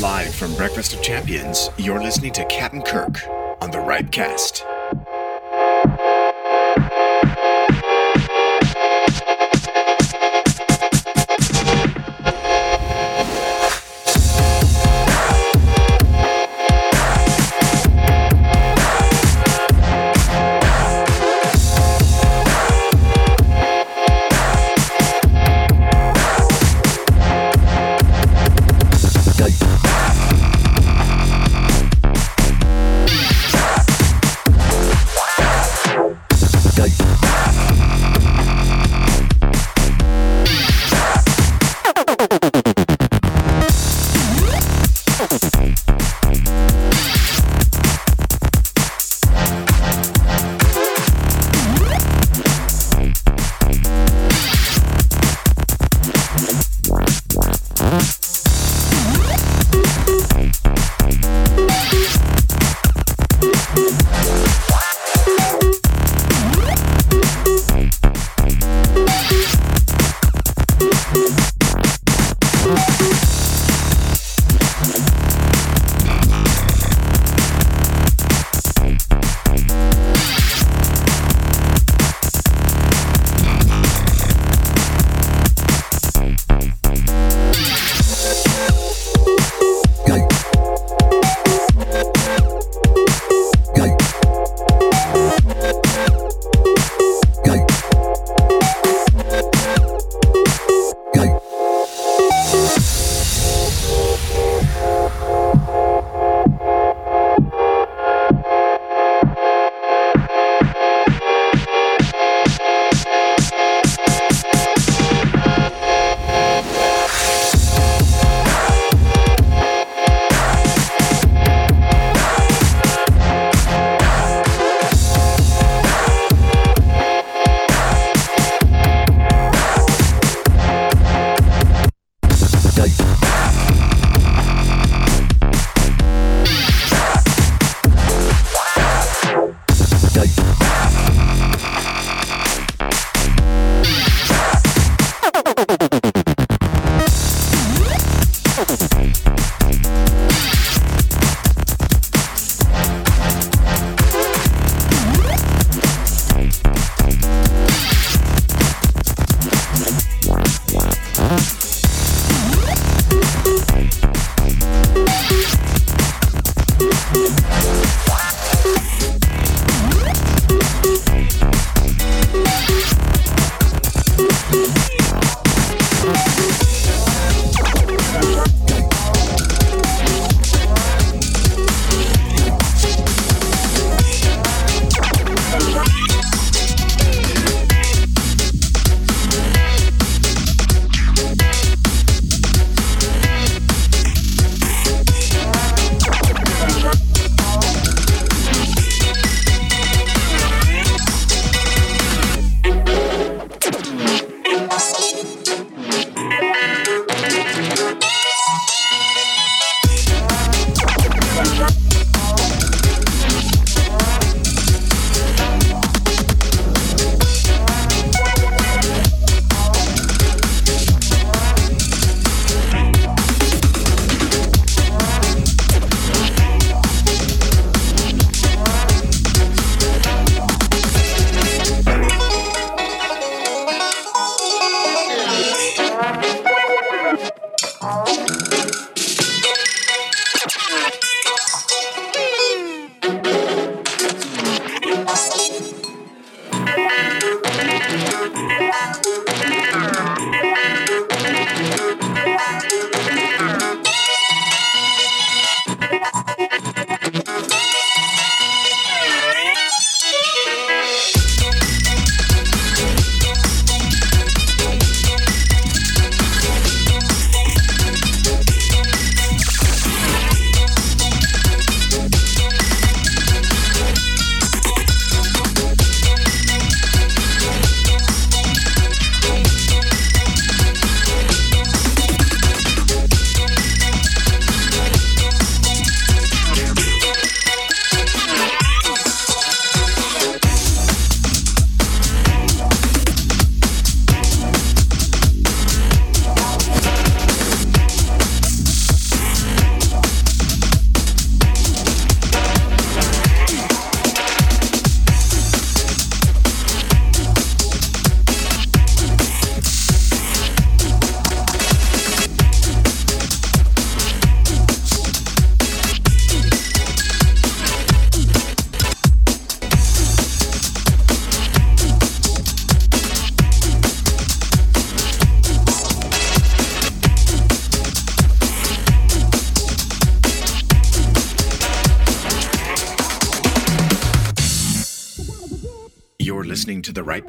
Live from Breakfast of Champions, you're listening to Kapt'n Kirk on the Ripecast.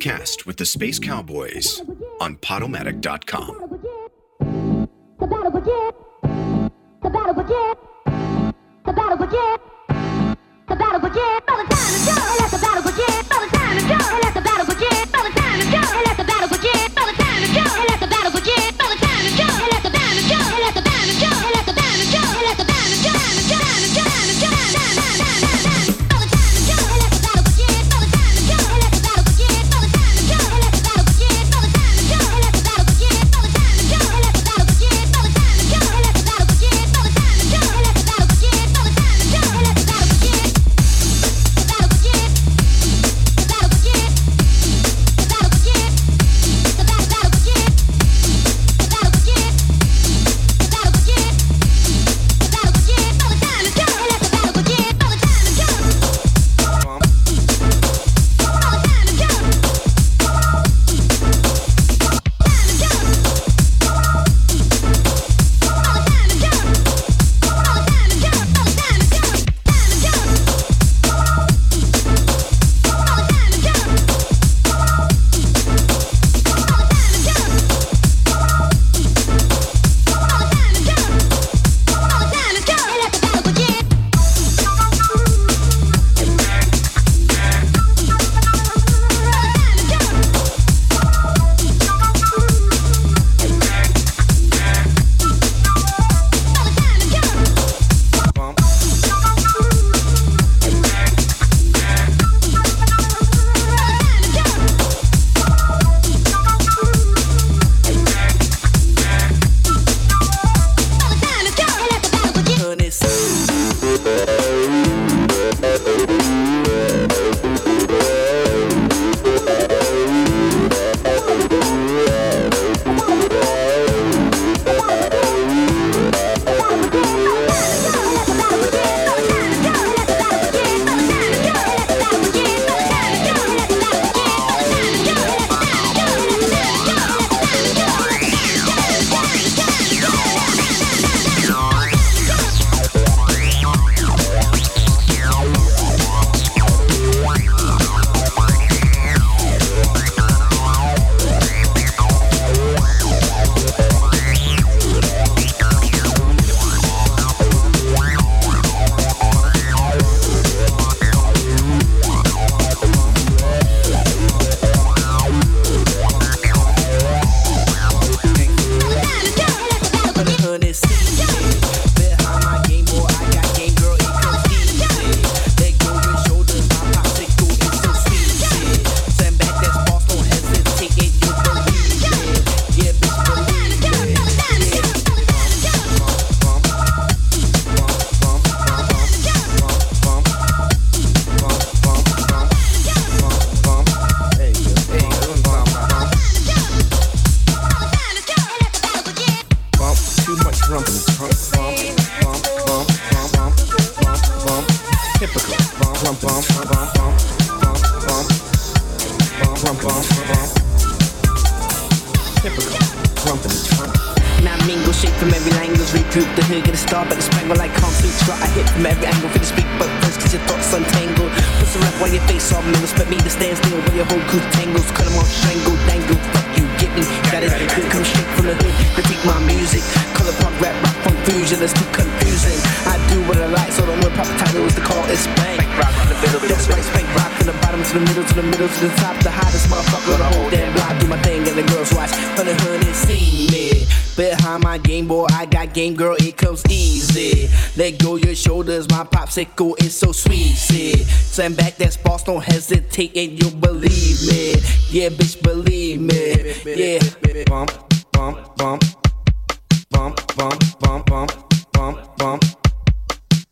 Cast with the Space Cowboys on Podomatic.com. The battle begins. The battle begins. The battle begins. The battle begins. The the battle the the battle the. spank, spank, rock to the bottom, to the middle, to the middle, to the top. The hottest motherfucker on the whole damn block. Do my thing and the girls watch. From the hood, it see me. Behind my game boy, I got game, girl, it comes easy. Let go your shoulders, my popsicle is so sweet, see. Send back that sparks, don't hesitate, and you'll believe me. Yeah, bitch, believe me. Yeah. Bump, bump, bump. Bump, bump, bump, bump, bump, bump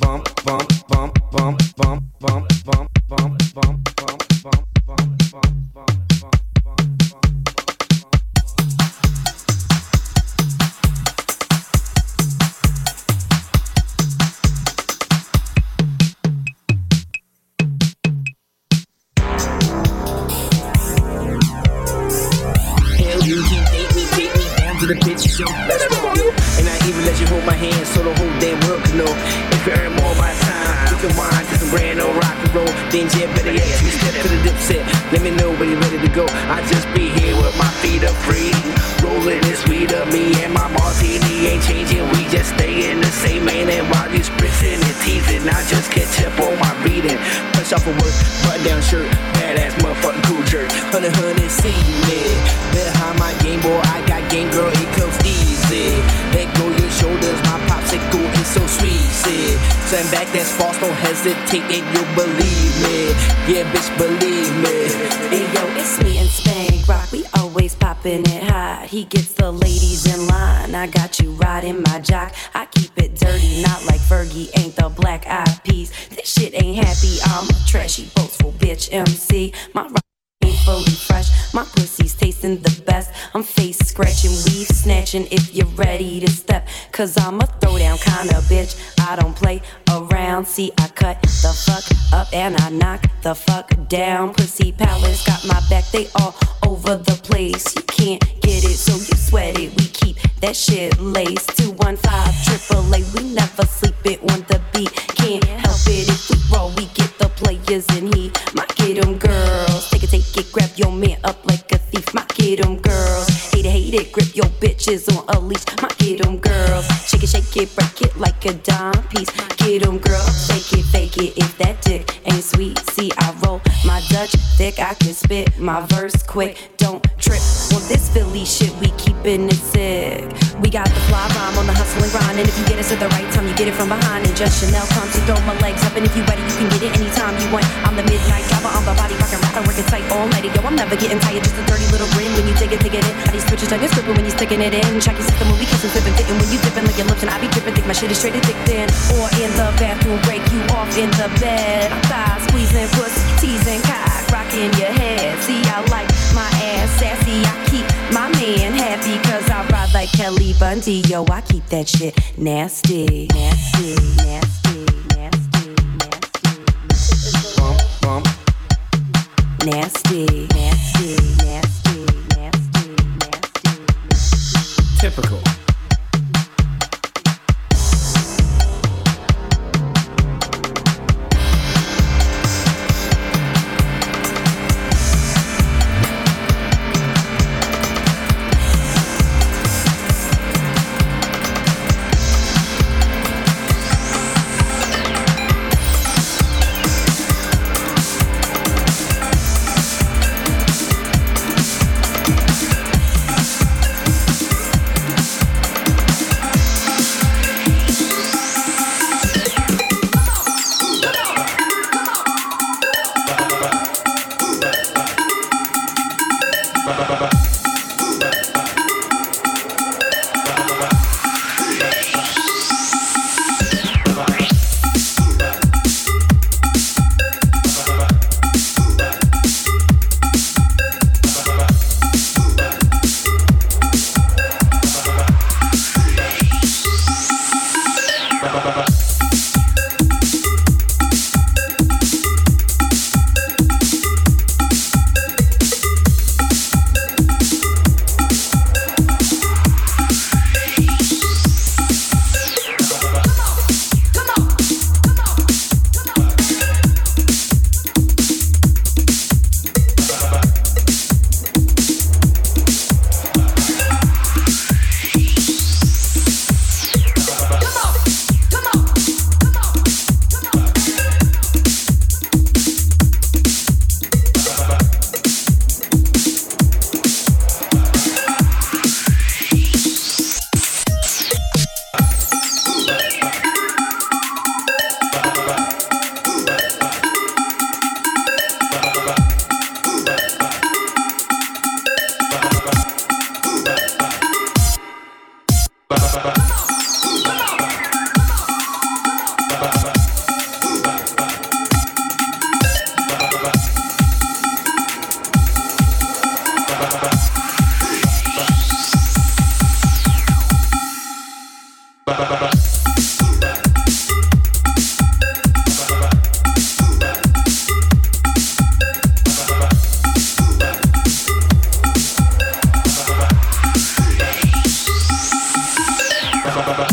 bump, bump, bump, bump, bump, bump, bump the bitch, yo, let's go. And I even let you hold my hand so the whole damn world can know. If you earn then yeah, better yet, two step to the dip set. Let me know when you're ready to go. I just be here with my feet up free. Rolling this weed up, me and my martini ain't changing. We just stay in the same lane. And while you spritzing and teasing, I just catch up on my reading. Push off of work, button down shirt, badass motherfucking cool jerk. Honey, honey, see me. Hide my game, boy. I got game, girl. It comes easy. Let go your shoulders, my popsicle so send back that's false. Don't hesitate, and you'll believe me. Yeah, bitch, believe me. Hey yo, it's me and Spank Rock. We always popping it hot. He gets the ladies in line. I got you riding my jock. I keep it dirty, not like Fergie. Ain't the black eyed peas. This shit ain't happy. I'm a trashy, boastful bitch MC. My rock fresh. My pussy's tasting the best. I'm face scratching, weave snatching. If you're ready to step, cause I'm a throwdown kinda bitch. I don't play around. See, I cut the fuck up and I knock the fuck down. Pussy palace got my back. They all over the place. You can't get it, so you sweat it. We keep that shit laced. 215 triple A. We never sleep it on the beat. Can't Grab your man up like a thief. My get 'em girls. Hate it, hate it, grip your bitches on a leash. My get 'em girls. Shake it, shake it, break it like a dime piece. Get 'em girls. Fake it, fake it. If that dick ain't sweet, see I roll my Dutch thick. I can spit my verse quick. Don't trip on this Philly shit. We keepin' it sick. We got the fly rhyme on the hustle and grind. And if you get us at the right time, you get it from behind. And just Chanel comes to throw my legs up. And if you ready, you can get it anytime you want. I'm the midnight driver. I'm the body rockin' rapper. Working tight all night. Yo, I'm never getting tired. Just a dirty little grin when you dig it, dig it. How these switches on your script when you sticking it in. Check your system when we kissin', sippin', fittin' when you dippin' like your lips. And I be drippin', think my shit is straight thin. Or in the bathroom, break you off in the bed. I'm squeezing, pussy teasing, cock rocking your head. See, I like my ass sassy. I keep my man happy cause I ride like Kelly Bundy. Yo, I keep that shit nasty, nasty, nasty, nasty, nasty, nasty, nasty, nasty. Typical. ba ba ba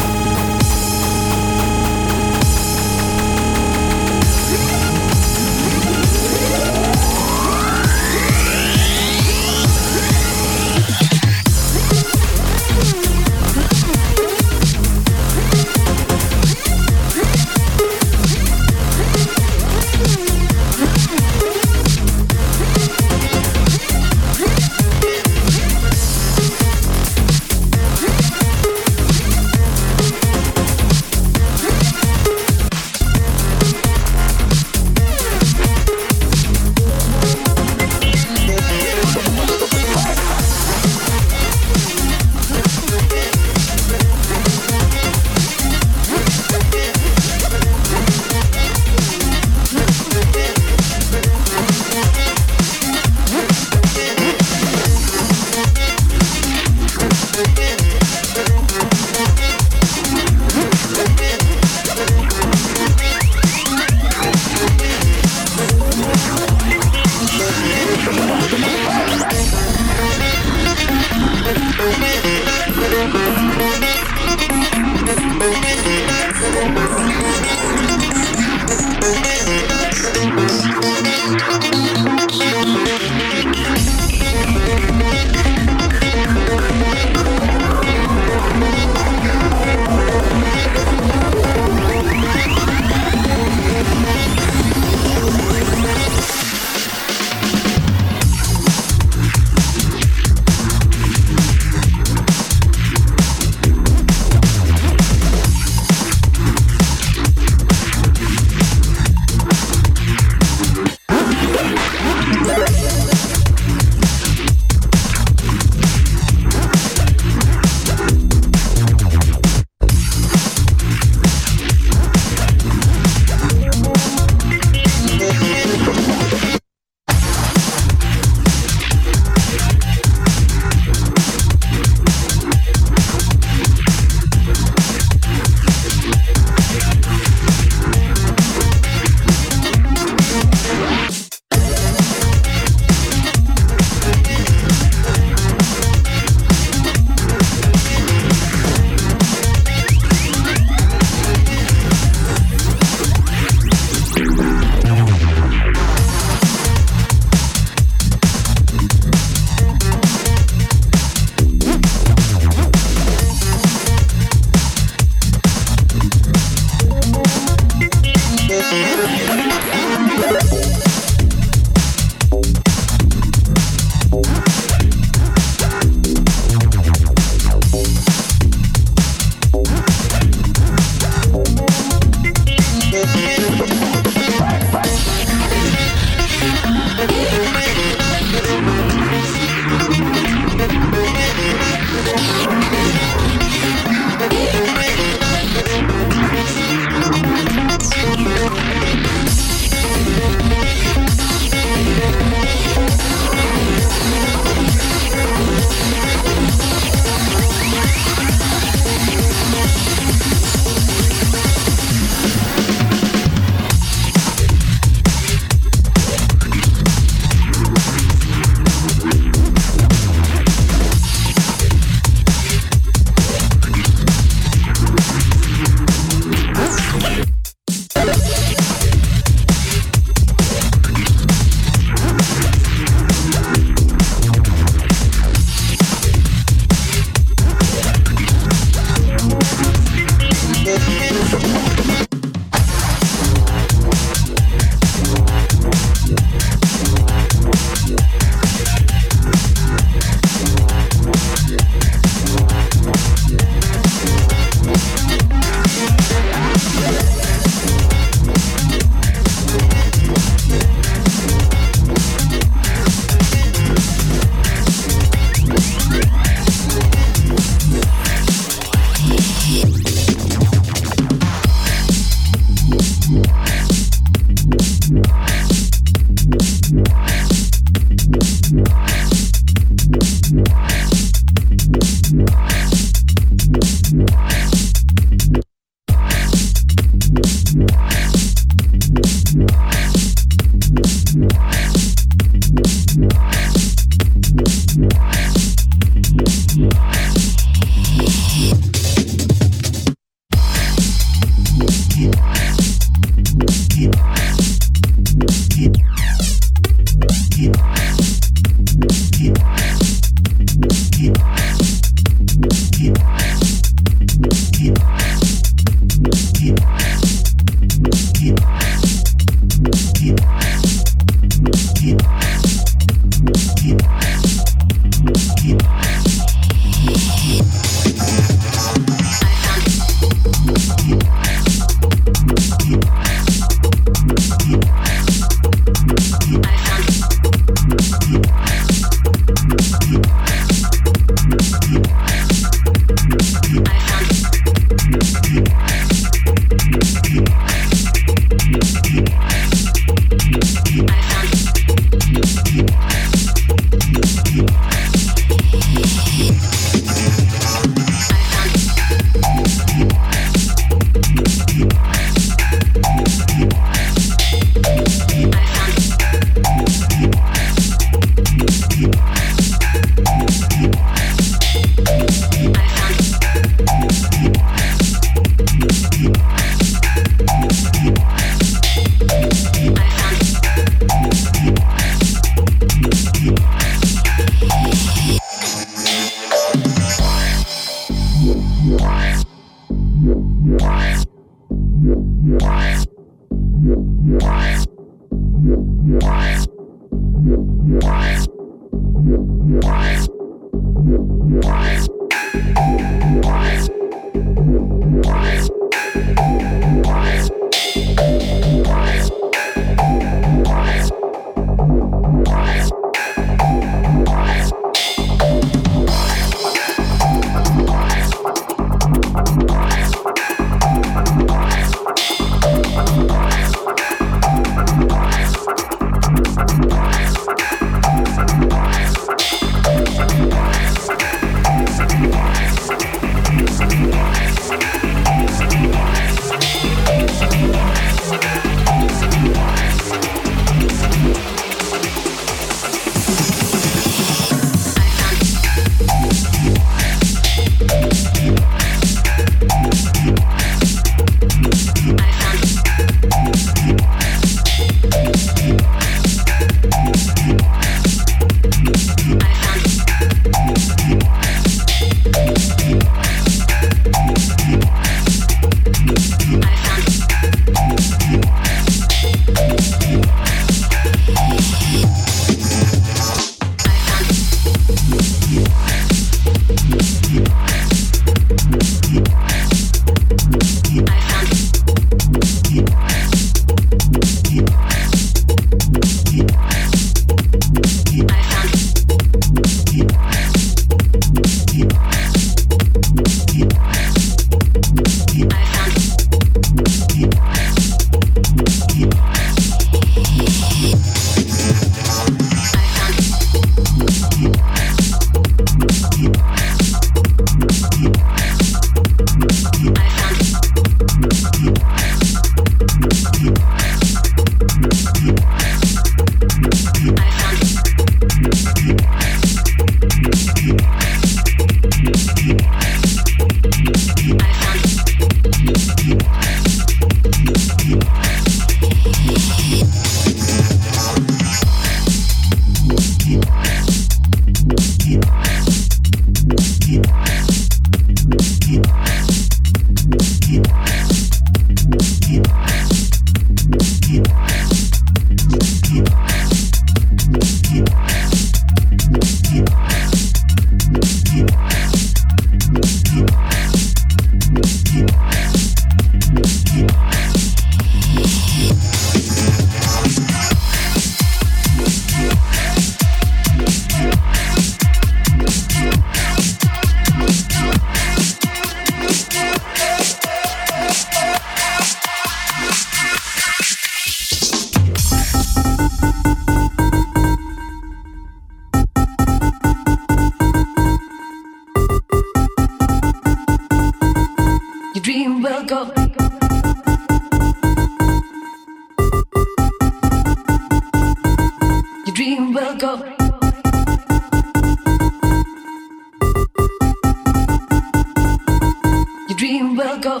dream will go.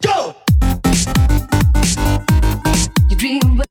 Go! Your dream will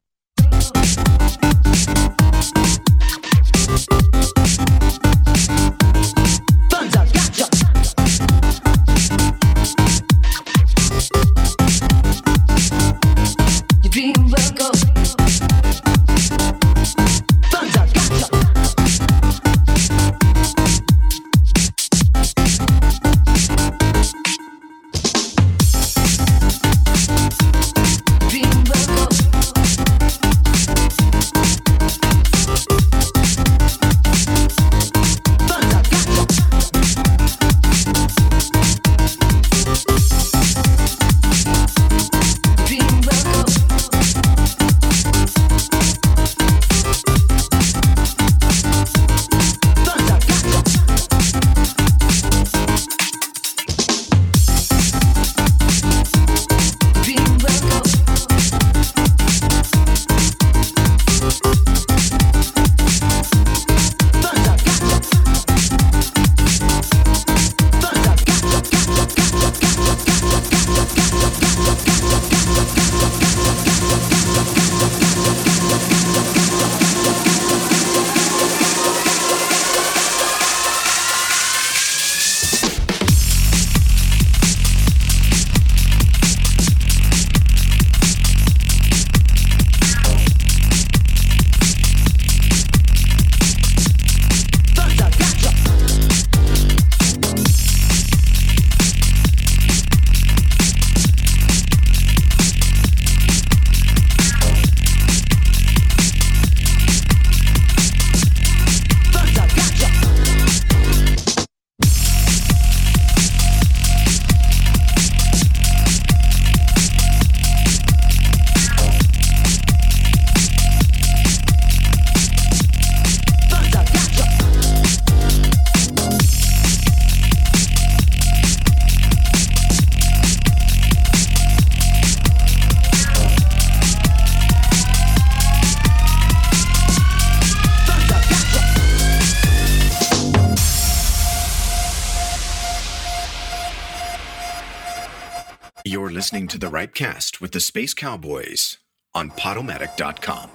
listening to the Ripecast with the Space Cowboys on Podomatic.com.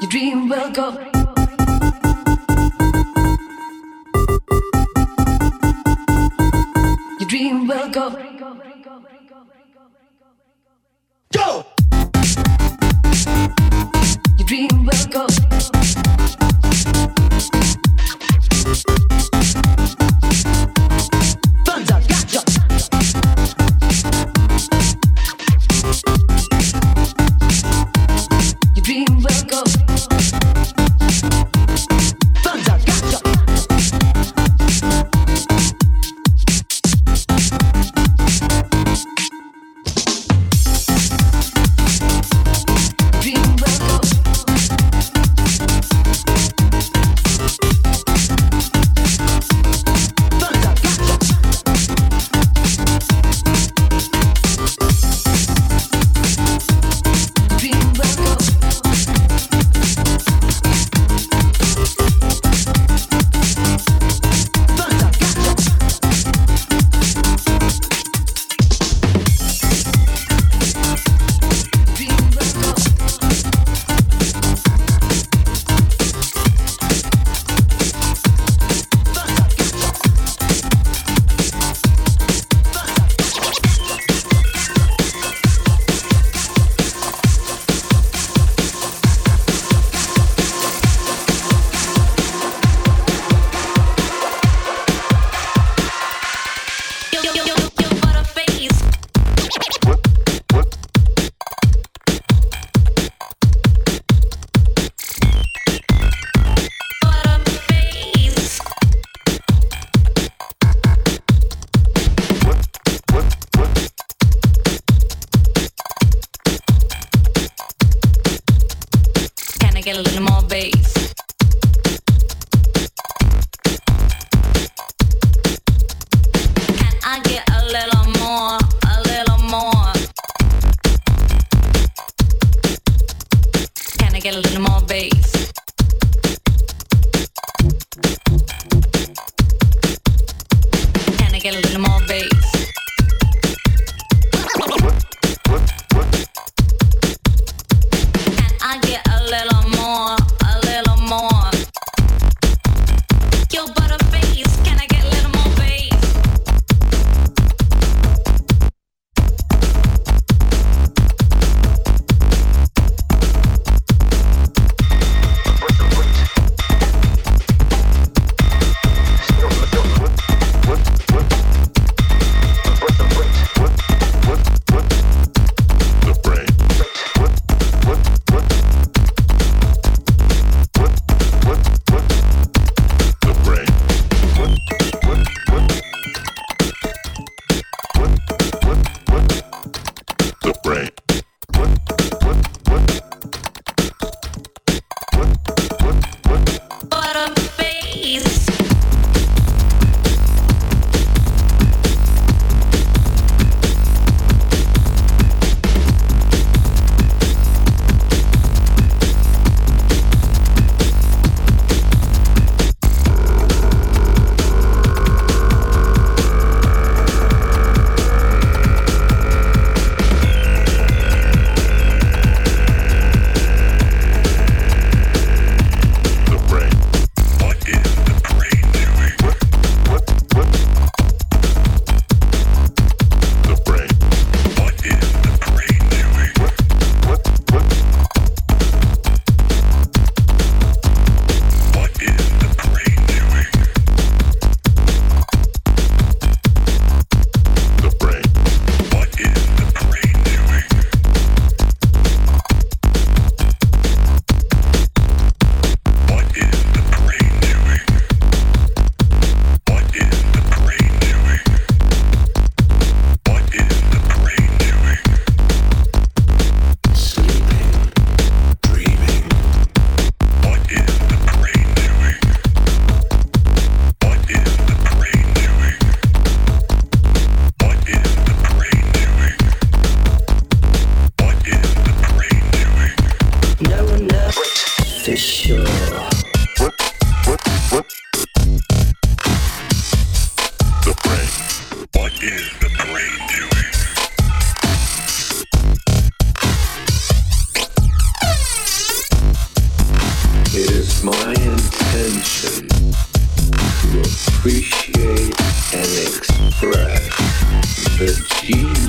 Your dream will go. Your dream will go. Go! Your dream will go. Thank you. And express the genius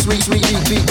Sweet, sweet. Sweet,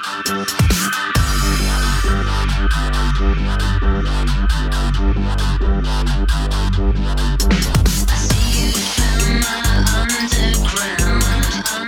I see you from my underground.